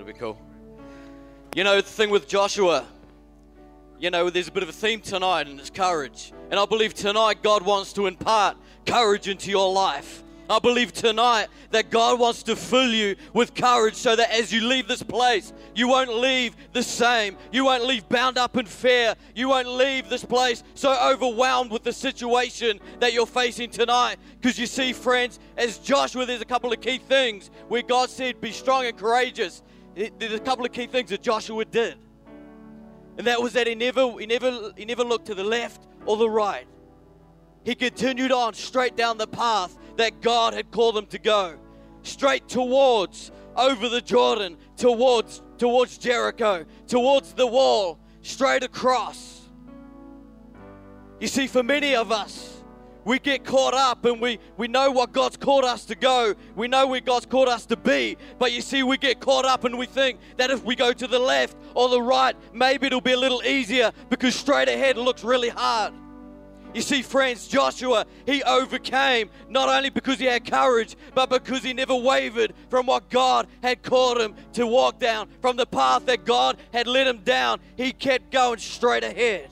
That'll be cool. You know, the thing with Joshua, you know, there's a bit of a theme tonight, and it's courage. And I believe tonight God wants to impart courage into your life. I believe tonight that God wants to fill you with courage so that as you leave this place, you won't leave the same. You won't leave bound up in fear. You won't leave this place so overwhelmed with the situation that you're facing tonight. Because you see, friends, as Joshua, there's a couple of key things where God said, Be strong and courageous. There's a couple of key things that Joshua did. And that was that he never, he never, he never looked to the left or the right. He continued on straight down the path that God had called him to go, straight towards over the Jordan, towards towards Jericho, towards the wall, straight across. You see, for many of us, we get caught up and we, we know what God's called us to go. We know where God's called us to be. But you see, we get caught up and we think that if we go to the left or the right, maybe it'll be a little easier because straight ahead looks really hard. You see, friends, Joshua, he overcame not only because he had courage, but because he never wavered from what God had called him to walk down, from the path that God had led him down. He kept going straight ahead.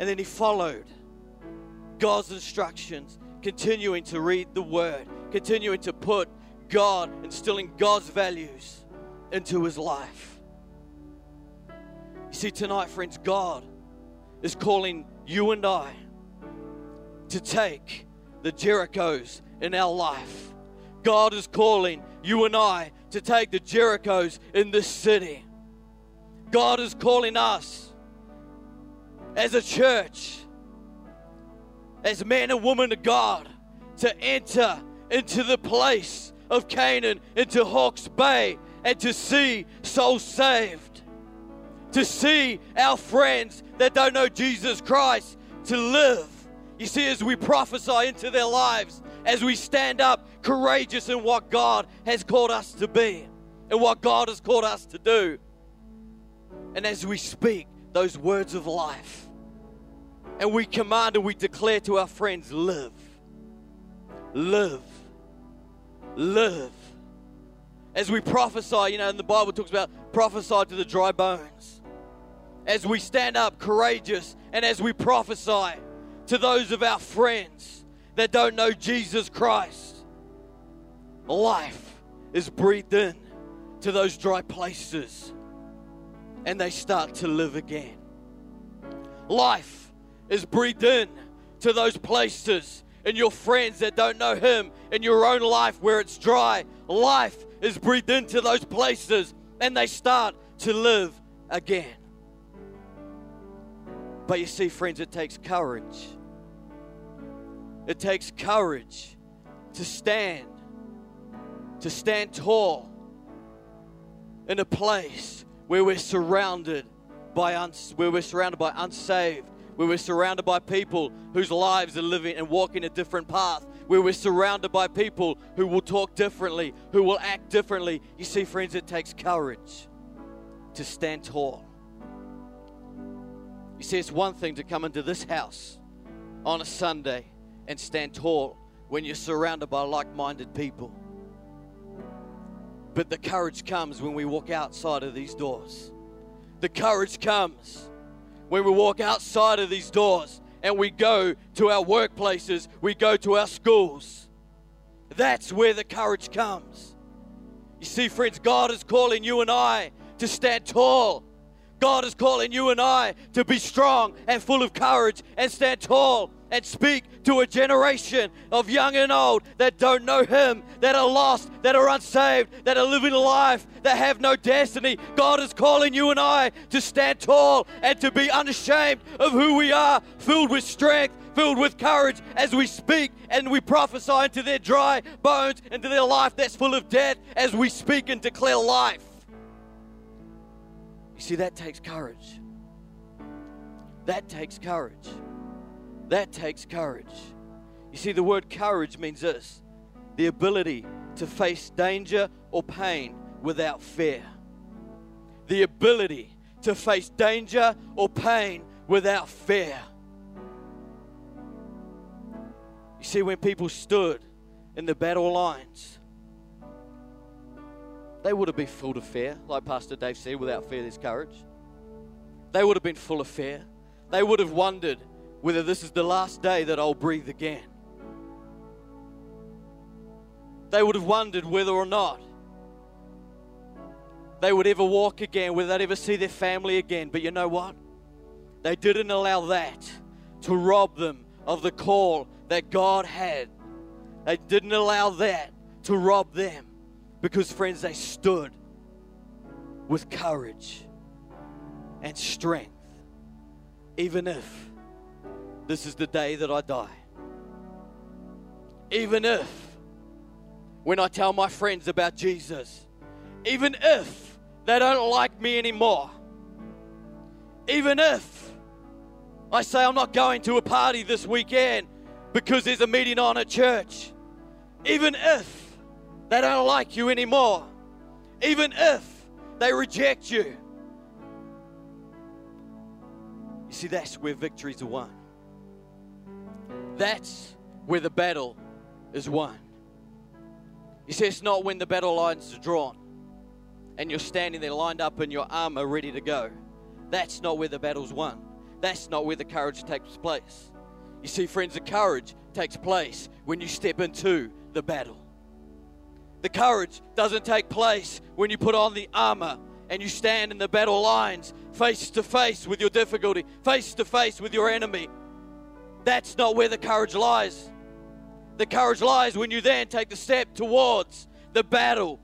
And then he followed God's instructions, continuing to read the word, continuing to put God, instilling God's values into his life. You see, tonight, friends, God is calling you and I to take the Jerichos in our life. God is calling you and I to take the Jerichos in this city. God is calling us as a church, as man and woman of God, to enter into the place of Canaan, into Hawke's Bay, and to see souls saved to see our friends that don't know Jesus Christ to live. You see, as we prophesy into their lives, as we stand up courageous in what God has called us to be and what God has called us to do, and as we speak those words of life, and we command and we declare to our friends, live, live, live. As we prophesy, you know, and the Bible talks about prophesy to the dry bones as we stand up courageous and as we prophesy to those of our friends that don't know Jesus Christ. Life is breathed in to those dry places and they start to live again. Life is breathed in to those places and your friends that don't know Him in your own life where it's dry. Life is breathed into those places and they start to live again. But you see, friends, it takes courage. It takes courage to stand, to stand tall in a place where we're surrounded by uns- where we're surrounded by unsaved, where we're surrounded by people whose lives are living and walking a different path, where we're surrounded by people who will talk differently, who will act differently. You see, friends, it takes courage to stand tall. You see, it's one thing to come into this house on a Sunday and stand tall when you're surrounded by like minded people. But the courage comes when we walk outside of these doors. The courage comes when we walk outside of these doors and we go to our workplaces, we go to our schools. That's where the courage comes. You see, friends, God is calling you and I to stand tall God is calling you and I to be strong and full of courage and stand tall and speak to a generation of young and old that don't know Him, that are lost, that are unsaved, that are living a life that have no destiny. God is calling you and I to stand tall and to be unashamed of who we are, filled with strength, filled with courage as we speak and we prophesy into their dry bones, into their life that's full of death, as we speak and declare life. You see, that takes courage. That takes courage. That takes courage. You see, the word courage means this the ability to face danger or pain without fear. The ability to face danger or pain without fear. You see, when people stood in the battle lines, they would have been full of fear, like Pastor Dave said, without fear there's courage. They would have been full of fear. They would have wondered whether this is the last day that I'll breathe again. They would have wondered whether or not they would ever walk again, whether they'd ever see their family again. But you know what? They didn't allow that to rob them of the call that God had. They didn't allow that to rob them because, friends, they stood with courage and strength, even if this is the day that I die. Even if, when I tell my friends about Jesus, even if they don't like me anymore, even if I say I'm not going to a party this weekend because there's a meeting on at church, even if they don't like you anymore, even if they reject you. You see, that's where victories are won. That's where the battle is won. You see, it's not when the battle lines are drawn and you're standing there lined up in your armor ready to go. That's not where the battle's won. That's not where the courage takes place. You see, friends, the courage takes place when you step into the battle. The courage doesn't take place when you put on the armor and you stand in the battle lines face to face with your difficulty, face to face with your enemy. That's not where the courage lies. The courage lies when you then take the step towards the battle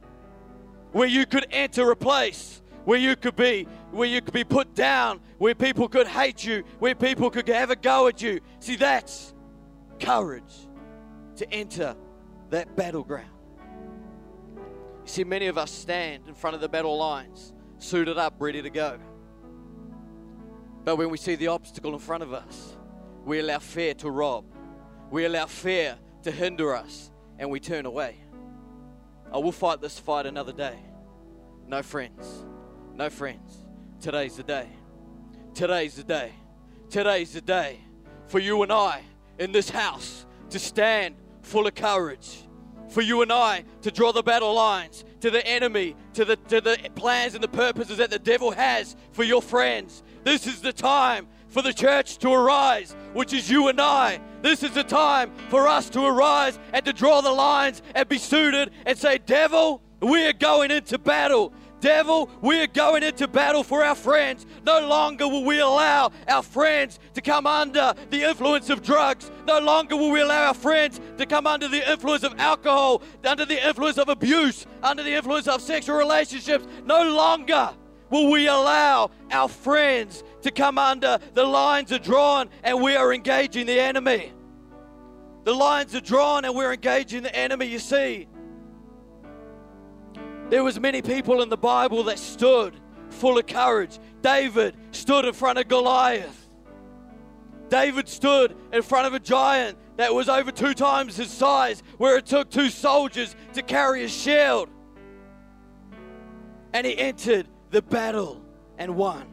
where you could enter a place where you could be where you could be put down where people could hate you where people could have a go at you. See that's courage to enter that battleground. You see many of us stand in front of the battle lines suited up ready to go. But when we see the obstacle in front of us we allow fear to rob we allow fear to hinder us and we turn away I will fight this fight another day. No friends. No friends. Today's the day. Today's the day. Today's the day for you and I in this house to stand full of courage. For you and I to draw the battle lines to the enemy, to the, to the plans and the purposes that the devil has for your friends. This is the time for the church to arise, which is you and I. This is the time for us to arise and to draw the lines and be suited and say, Devil, we are going into battle. Devil, we are going into battle for our friends. No longer will we allow our friends to come under the influence of drugs. No longer will we allow our friends to come under the influence of alcohol, under the influence of abuse, under the influence of sexual relationships. No longer will we allow our friends to come under. The lines are drawn and we are engaging the enemy. The lines are drawn and we're engaging the enemy. You see, there was many people in the Bible that stood full of courage. David stood in front of Goliath. David stood in front of a giant that was over two times his size, where it took two soldiers to carry a shield. And he entered the battle and won.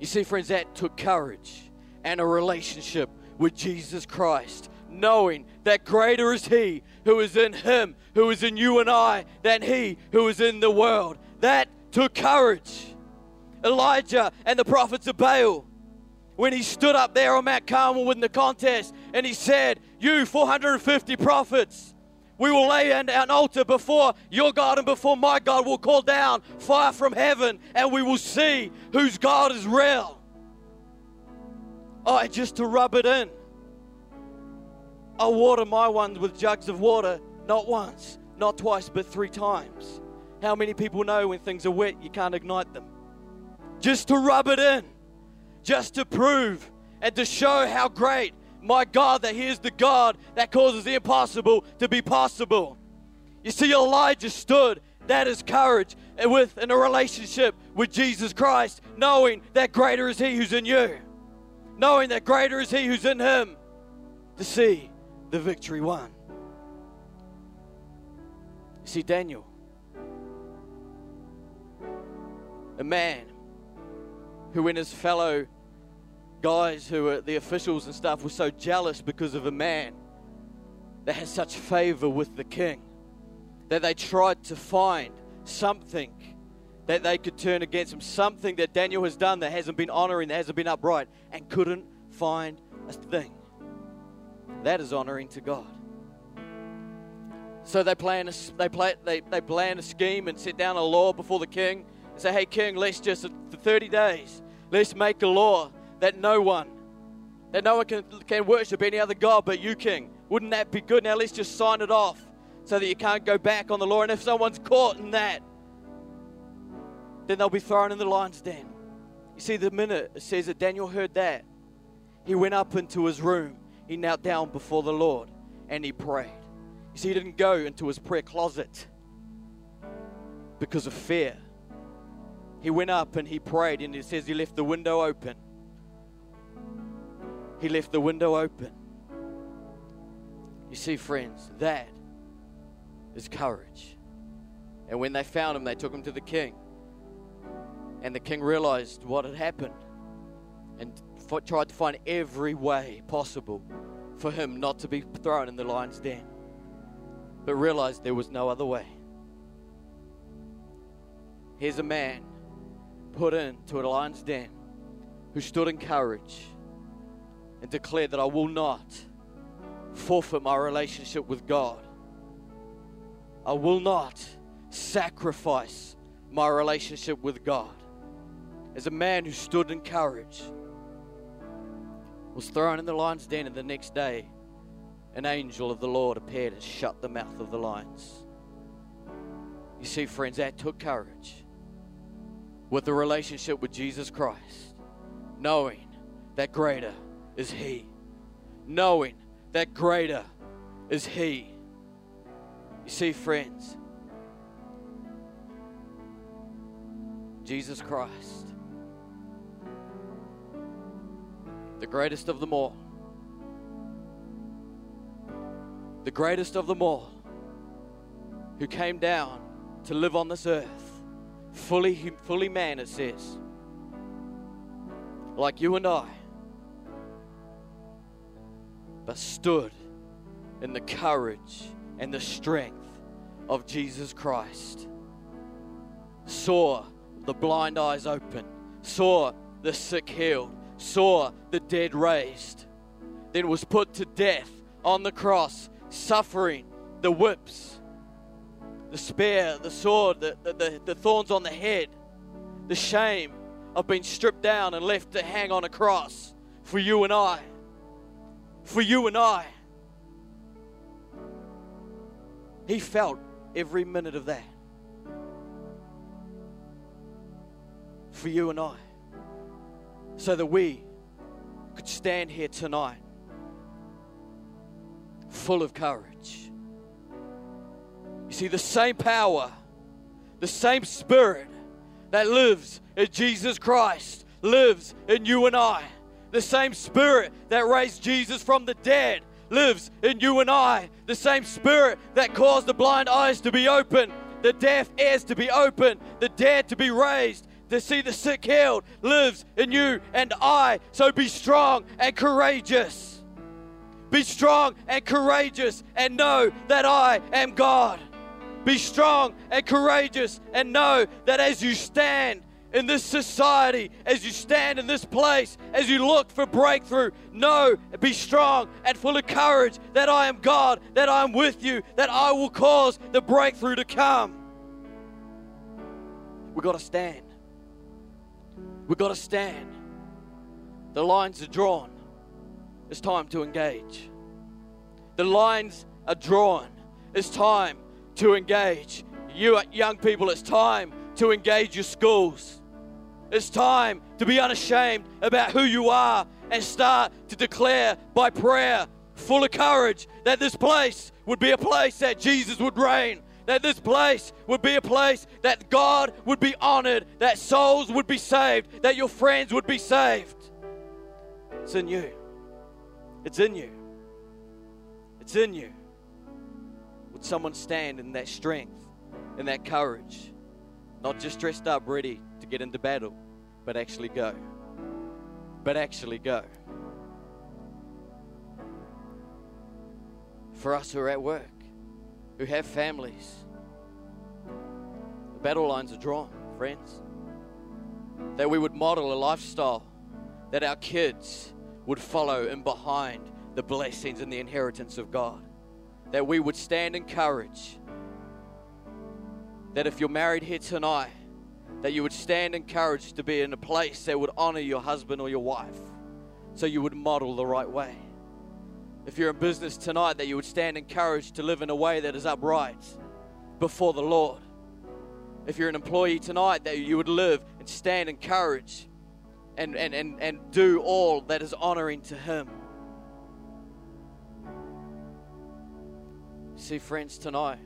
You see, friends, that took courage and a relationship with Jesus Christ, knowing that greater is He who is in Him, who is in you and I, than He who is in the world. That took courage. Elijah and the prophets of Baal, when he stood up there on Mount Carmel in the contest and he said, You 450 prophets, we will lay an, an altar before your God and before my God. We'll call down fire from heaven and we will see whose God is real. Oh, just to rub it in. I water my ones with jugs of water, not once, not twice, but three times. How many people know when things are wet, you can't ignite them? Just to rub it in, just to prove and to show how great my God, that He is the God that causes the impossible to be possible. You see, Elijah stood, that is courage, and with in a relationship with Jesus Christ, knowing that greater is He who's in you, knowing that greater is He who's in Him, to see the victory won. You see, Daniel, a man who, in his fellow guys who are the officials and stuff were so jealous because of a man that has such favor with the king. that they tried to find something that they could turn against him, something that Daniel has done that hasn't been honoring, that hasn't been upright, and couldn't find a thing. That is honoring to God. So they plan a, they, play, they, they plan a scheme and sit down a law before the king and say, hey, king, let's just, for 30 days, let's make a law that no one, that no one can, can worship any other God but you, king. Wouldn't that be good? Now let's just sign it off so that you can't go back on the law. And if someone's caught in that, then they'll be thrown in the lion's den. You see, the minute it says that Daniel heard that, he went up into his room, he knelt down before the Lord, and he prayed. You see, he didn't go into his prayer closet because of fear. He went up and he prayed, and it says he left the window open. He left the window open. You see, friends, that is courage. And when they found him, they took him to the king. And the king realized what had happened and f- tried to find every way possible for him not to be thrown in the lion's den. But realized there was no other way. Here's a man put into a lion's den who stood in courage and declared that I will not forfeit my relationship with God. I will not sacrifice my relationship with God. As a man who stood in courage, was thrown in the lion's den, and the next day, an angel of the Lord appeared and shut the mouth of the lions. You see, friends, that took courage with a relationship with Jesus Christ, knowing that greater is He, knowing that greater is He. You see, friends, Jesus Christ, the greatest of them all, the greatest of them all, who came down to live on this earth, fully, fully man, it says, like you and I, but stood in the courage and the strength of Jesus Christ. Saw the blind eyes open, saw the sick healed, saw the dead raised, then was put to death on the cross, suffering the whips, the spear, the sword, the, the, the, the thorns on the head, the shame of being stripped down and left to hang on a cross for you and I. For you and I. He felt every minute of that. For you and I. So that we could stand here tonight full of courage. You see, the same power, the same spirit that lives in Jesus Christ lives in you and I. The same spirit that raised Jesus from the dead lives in you and I. The same spirit that caused the blind eyes to be open, the deaf ears to be open, the dead to be raised, to see the sick healed lives in you and I. So be strong and courageous. Be strong and courageous and know that I am God. Be strong and courageous and know that as you stand in this society, as you stand in this place, as you look for breakthrough, know, be strong and full of courage that I am God, that I am with you, that I will cause the breakthrough to come. We've got to stand. We've got to stand. The lines are drawn. It's time to engage. The lines are drawn. It's time to engage. You young people, it's time to engage your schools. It's time to be unashamed about who you are and start to declare by prayer, full of courage, that this place would be a place that Jesus would reign, that this place would be a place that God would be honored, that souls would be saved, that your friends would be saved. It's in you. It's in you. It's in you. Would someone stand in that strength, in that courage? Not just dressed up, ready to get into battle, but actually go. But actually go. For us who are at work, who have families, the battle lines are drawn, friends. That we would model a lifestyle that our kids would follow in behind the blessings and the inheritance of God. That we would stand in courage. That if you're married here tonight, that you would stand in courage to be in a place that would honor your husband or your wife so you would model the right way. If you're in business tonight, that you would stand in courage to live in a way that is upright before the Lord. If you're an employee tonight, that you would live and stand in courage and, and, and, and do all that is honoring to Him. See, friends, tonight,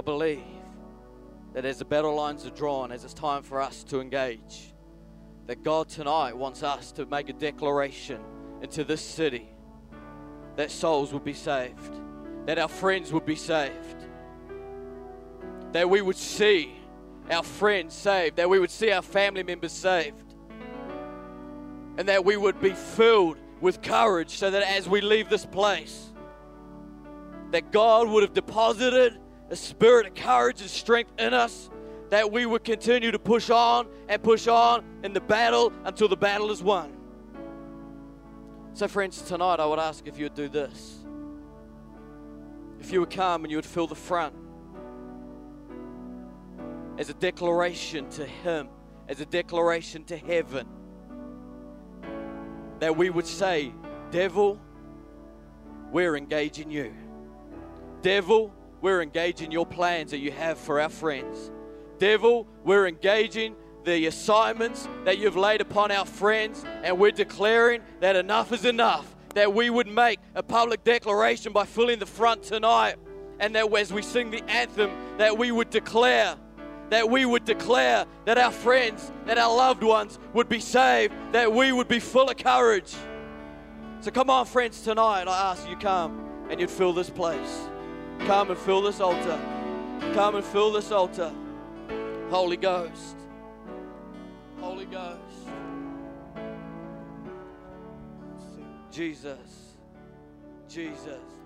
I believe that as the battle lines are drawn, as it's time for us to engage, that God tonight wants us to make a declaration into this city that souls would be saved, that our friends would be saved, that we would see our friends saved, that we would see our family members saved, and that we would be filled with courage so that as we leave this place, that God would have deposited a spirit of courage and strength in us, that we would continue to push on and push on in the battle until the battle is won. So, friends, tonight I would ask if you would do this. If you would come and you would fill the front as a declaration to Him, as a declaration to heaven, that we would say, Devil, we're engaging you. Devil, we're engaging your plans that you have for our friends. Devil, we're engaging the assignments that you've laid upon our friends, and we're declaring that enough is enough. That we would make a public declaration by filling the front tonight, and that as we sing the anthem, that we would declare, that we would declare that our friends, that our loved ones would be saved, that we would be full of courage. So come on, friends, tonight I ask you come and you'd fill this place. Come and fill this altar. Come and fill this altar. Holy Ghost. Holy Ghost. Jesus. Jesus.